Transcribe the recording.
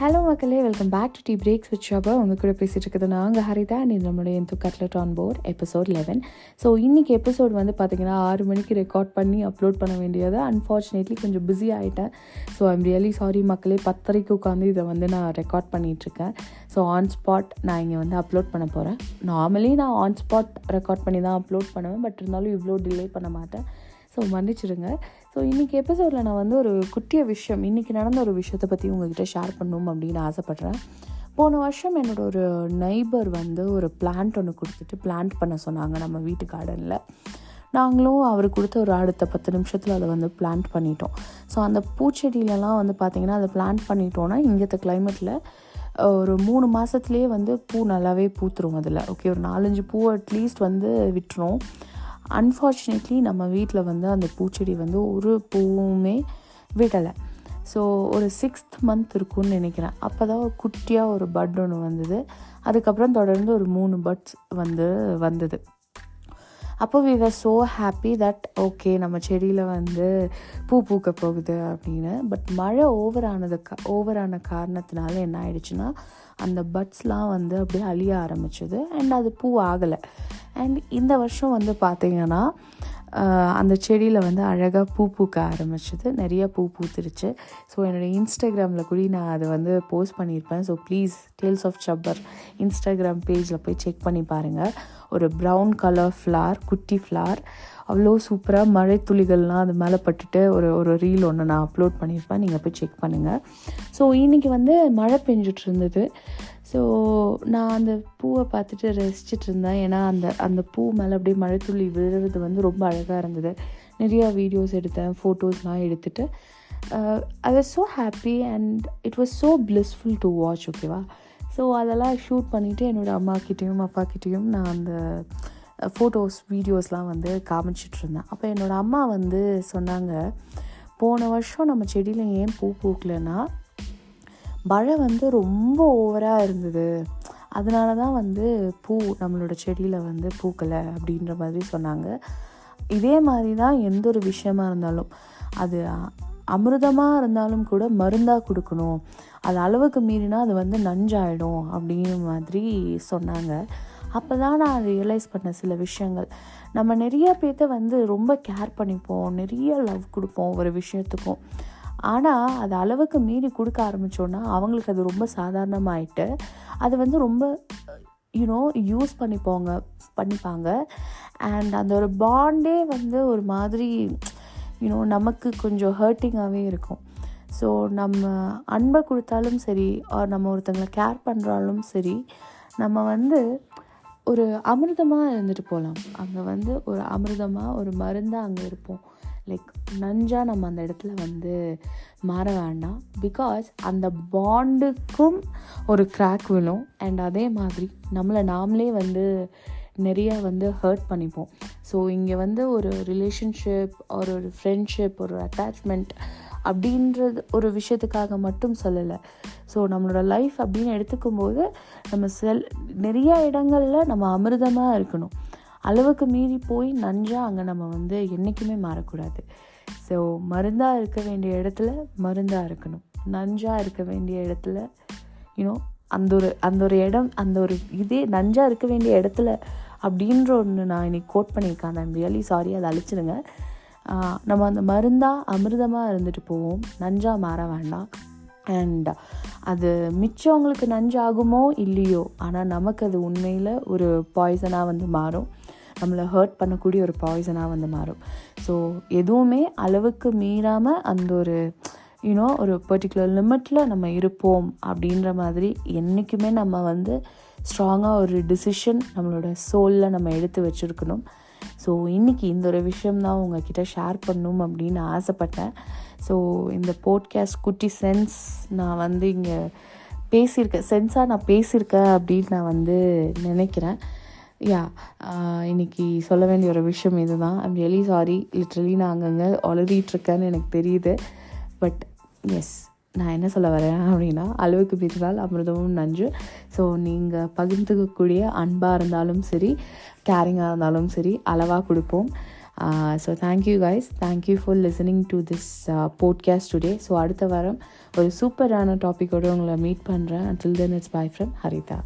Hello மக்களே. Welcome back to the breaks with Shaba உங்கள் கூட பேசிகிட்டு இருக்குது நாங்கள் ஹரிதா. அண்ட் இது நம்மளுடைய எந்த cutlet on board episode eleven so இன்றைக்கி எபிசோட் வந்து பார்த்திங்கன்னா ஆறு மணிக்கு ரெக்கார்ட் பண்ணி அப்லோட் பண்ண வேண்டியது. அன்ஃபார்ச்சுனேட்லி கொஞ்சம் பிஸி ஆகிட்டேன் ஸோ ஐம் ரியலி சாரி மக்களே. பத்தரைக்கு உட்காந்து இதை வந்து நான் ரெக்கார்ட் பண்ணிகிட்ருக்கேன் ஸோ ஆன் ஸ்பாட் நான் இங்கே வந்து அப்லோட் பண்ண போகிறேன் நார்மலி நான் ஆன் ஸ்பாட் ரெக்கார்ட் பண்ணி தான் அப்லோட் பண்ணுவேன். பட் இருந்தாலும் இவ்வளோ டிலே பண்ண மாட்டேன். ஸோ மன்னிச்சிடுங்க. ஸோ இன்றைக்கி எபிசோடில் நான் வந்து ஒரு குட்டிய விஷயம் இன்றைக்கி நடந்த ஒரு விஷயத்தை பற்றி உங்ககிட்ட ஷேர் பண்ணணும் அப்படின்னு ஆசைப்பட்றேன். போன வருஷம் என்னோட ஒரு நைபர் வந்து ஒரு பிளான்ட் ஒன்று கொடுத்துட்டு பிளான்ட் பண்ண சொன்னாங்க நம்ம வீட்டு கார்டனில் நாங்களும் அவர் கொடுத்த ஒரு அடுத்த பத்து நிமிஷத்தில் அதை வந்து பிளான்ட் பண்ணிட்டோம். ஸோ அந்த பூச்செடியிலலாம் வந்து பார்த்திங்கன்னா அதை பிளான்ட் பண்ணிட்டோன்னா இங்கத்த கிளைமேட்டில் ஒரு மூணு மாதத்துலேயே வந்து பூ நல்லாவே பூத்துரும் அதில். ஓகே ஒரு நாலஞ்சு பூ அட்லீஸ்ட் வந்து விட்டுரும். அன்ஃபார்ச்சுனேட்லி நம்ம வீட்டில் வந்து அந்த பூச்செடி வந்து ஒரு பூவுமே விடலை. ஸோ ஒரு சிக்ஸ்த் மந்த் இருக்கும்னு நினைக்கிறேன். அப்போ தான் ஒரு குட்டியாக ஒரு பட் ஒன்று வந்தது. அதுக்கப்புறம் தொடர்ந்து ஒரு மூணு பட்ஸ் வந்து வந்தது. அப்போ we were so happy that okay நம்ம செடியில் வந்து பூ பூக்க போகுது அப்படின்னு. பட் மழை ஓவர் ஆனது ஓவர் ஆன காரணத்தினால என்ன ஆயிடுச்சுன்னா அந்த பட்ஸ்லாம் வந்து அப்படியே அழிய ஆரம்பிச்சது. அண்ட் அது பூ ஆகலை. அண்ட் இந்த வருஷம் வந்து பார்த்திங்கன்னா அந்த செடியில் வந்து அழகாக பூ பூக்க ஆரம்பிச்சது. நிறைய பூ பூத்துருச்சு. ஸோ என்னோடய இன்ஸ்டாகிராமில் கூட நான் அதை வந்து போஸ்ட் பண்ணியிருப்பேன். So please Tales of Supper Instagram பேஜில் போய் செக் பண்ணி பாருங்கள் ஒரு ப்ரௌன் கலர் ஃப்ளார் குட்டி ஃப்ளார் அவ்வளோ சூப்பராக மழை துளிகள்லாம் அது மேலே பட்டுட்டு ஒரு ஒரு ரீல் ஒன்று நான் அப்லோட் பண்ணியிருப்பேன். நீங்கள் போய் செக் பண்ணுங்கள் ஸோ இன்றைக்கி வந்து மழை பெஞ்சிட்டு இருந்தது ஸோ நான் அந்த பூவை பார்த்துட்டு ரசிச்சிட்டு இருந்தேன் ஏன்னா அந்த அந்த பூ மேலே அப்படியே மழை துளி விழுறது வந்து ரொம்ப அழகாக இருந்தது. நிறையா வீடியோஸ் எடுத்தேன் ஃபோட்டோஸ்லாம் எடுத்துகிட்டு I was so happy and it was so blissful to watch ஓகேவா ஸோ அதெல்லாம் ஷூட் பண்ணிவிட்டு என்னோடய அம்மாக்கிட்டேயும் அப்பாக்கிட்டேயும் நான் அந்த ஃபோட்டோஸ் வீடியோஸ்லாம் வந்து காமிச்சிட்ருந்தேன். அப்போ என்னோடய அம்மா வந்து சொன்னாங்க போன வருஷம் நம்ம செடியில் ஏன் பூ பூக்கலைன்னா மழை வந்து ரொம்ப ஓவராக இருந்தது. அதனால தான் வந்து பூ நம்மளோட செடியில் வந்து பூக்கலை அப்படின்ற மாதிரி சொன்னாங்க. இதே மாதிரி தான் எந்த ஒரு விஷயமா இருந்தாலும் அது அமிர்தமாக இருந்தாலும் கூட மருந்தாக கொடுக்கணும். அது அளவுக்கு மீறினா அது வந்து நஞ்சாயிடும் அப்படிங்கிற மாதிரி சொன்னாங்க. அப்போ தான் நான் ரியலைஸ் பண்ண சில விஷயங்கள். நம்ம நிறைய பேர்த்த வந்து ரொம்ப கேர் பண்ணிப்போம் நிறைய லவ் கொடுப்போம் ஒரு விஷயத்துக்கும். ஆனால் அது அளவுக்கு மீறி கொடுக்க ஆரம்பித்தோன்னா அவங்களுக்கு அது ரொம்ப சாதாரணமாயிட்டு அது வந்து ரொம்ப யூனோ யூஸ் பண்ணிப்போங்க பண்ணிப்பாங்க. அண்ட் அந்த ஒரு பாண்டே வந்து ஒரு மாதிரி யூனோ நமக்கு கொஞ்சம் ஹர்ட்டிங்காகவே இருக்கும். ஸோ நம்ம அன்பை கொடுத்தாலும் சரி நம்ம ஒருத்தங்களை கேர் பண்ணுறாலும் சரி நம்ம வந்து ஒரு அமிர்தமாக இருந்துட்டு போகலாம் அங்கே வந்து ஒரு அமிர்தமாக ஒரு மருந்தாக அங்கே இருப்போம். லைக் நஞ்சாக நம்ம அந்த இடத்துல வந்து மாற வேண்டாம். பிகாஸ் அந்த பாண்டுக்கும் ஒரு கிராக் விழும். அண்ட் அதே மாதிரி நம்மளை நாமளே வந்து நிறையா வந்து ஹர்ட் பண்ணிப்போம். ஸோ இங்கே வந்து ஒரு ரிலேஷன்ஷிப் ஒரு ஒரு ஃப்ரெண்ட்ஷிப் ஒரு அட்டாச்மெண்ட் அப்படின்றது ஒரு விஷயத்துக்காக மட்டும் சொல்லலை. ஸோ நம்மளோட லைஃப் அப்படின்னு எடுத்துக்கும் போது நம்ம செல் நிறைய இடங்களில் நம்ம அமிர்தமாக இருக்கணும். அளவுக்கு மீறி போய் நஞ்சாக அங்கே நம்ம வந்து என்றைக்குமே மாறக்கூடாது. ஸோ மருந்தாக இருக்க வேண்டிய இடத்துல மருந்தாக இருக்கணும். நஞ்சாக இருக்க வேண்டிய இடத்துல யூனோ அந்த ஒரு அந்த ஒரு இடம் அந்த ஒரு இதே நஞ்சாக இருக்க வேண்டிய இடத்துல அப்படின்ற ஒன்று நான் இன்னைக்கு கோட் பண்ணியிருக்கேன். ஐம் ரியலி சாரி அதை அழிச்சிடுங்க நம்ம அந்த மருந்தாக அமிர்தமாக இருந்துட்டு போவோம். நஞ்சாக மாற வேண்டாம். அண்ட் அது மிச்சவங்களுக்கு நஞ்சாகுமோ இல்லையோ ஆனால் நமக்கு அது உண்மையில் ஒரு பாய்சனாக வந்து மாறும். நம்மளை ஹர்ட் பண்ணக்கூடிய ஒரு பாய்சனாக வந்து மாறும். ஸோ எதுவுமே அளவுக்கு மீறாமல் அந்த ஒரு யூனோ ஒரு பர்டிகுலர் லிமிட்டில் நம்ம இருப்போம் அப்படின்ற மாதிரி என்றைக்குமே நம்ம வந்து ஸ்ட்ராங்காக ஒரு டிசிஷன் நம்மளோட சோலில் நம்ம எடுத்து வச்சுருக்கணும். ஸோ இன்றைக்கி இந்த ஒரு விஷயம்தான் உங்ககிட்ட ஷேர் பண்ணணும் அப்படின்னு ஆசைப்பட்டேன். ஸோ இந்த போட்காஸ்ட் குட்டி சென்ஸ் நான் வந்து இங்கே பேசியிருக்கேன். சென்ஸாக நான் பேசியிருக்கேன் அப்படின்னு நான் வந்து நினைக்கிறேன். யா இன்னைக்கு சொல்ல வேண்டிய ஒரு விஷயம் இது தான் ஐம் ரியலி சாரி லிட்ரலி நான் அங்கங்கே ஒளரிட்டுருக்கேன்னு எனக்கு தெரியுது. பட் எஸ் நான் என்ன சொல்ல வரேன் அப்படின்னா அளவுக்கு பேசினால் அமிர்தமும் நன்று. ஸோ நீங்கள் பகிர்ந்துக்கக்கூடிய அன்பாக இருந்தாலும் சரி கேரிங்காக இருந்தாலும் சரி அளவாக கொடுப்போம். So thank you guys thank you for listening to this podcast today so அடுத்த வாரம் ஒரு சூப்பரான டாப்பிக்கோடு உங்களை மீட் பண்ணுறேன் until then it's bye from Haritha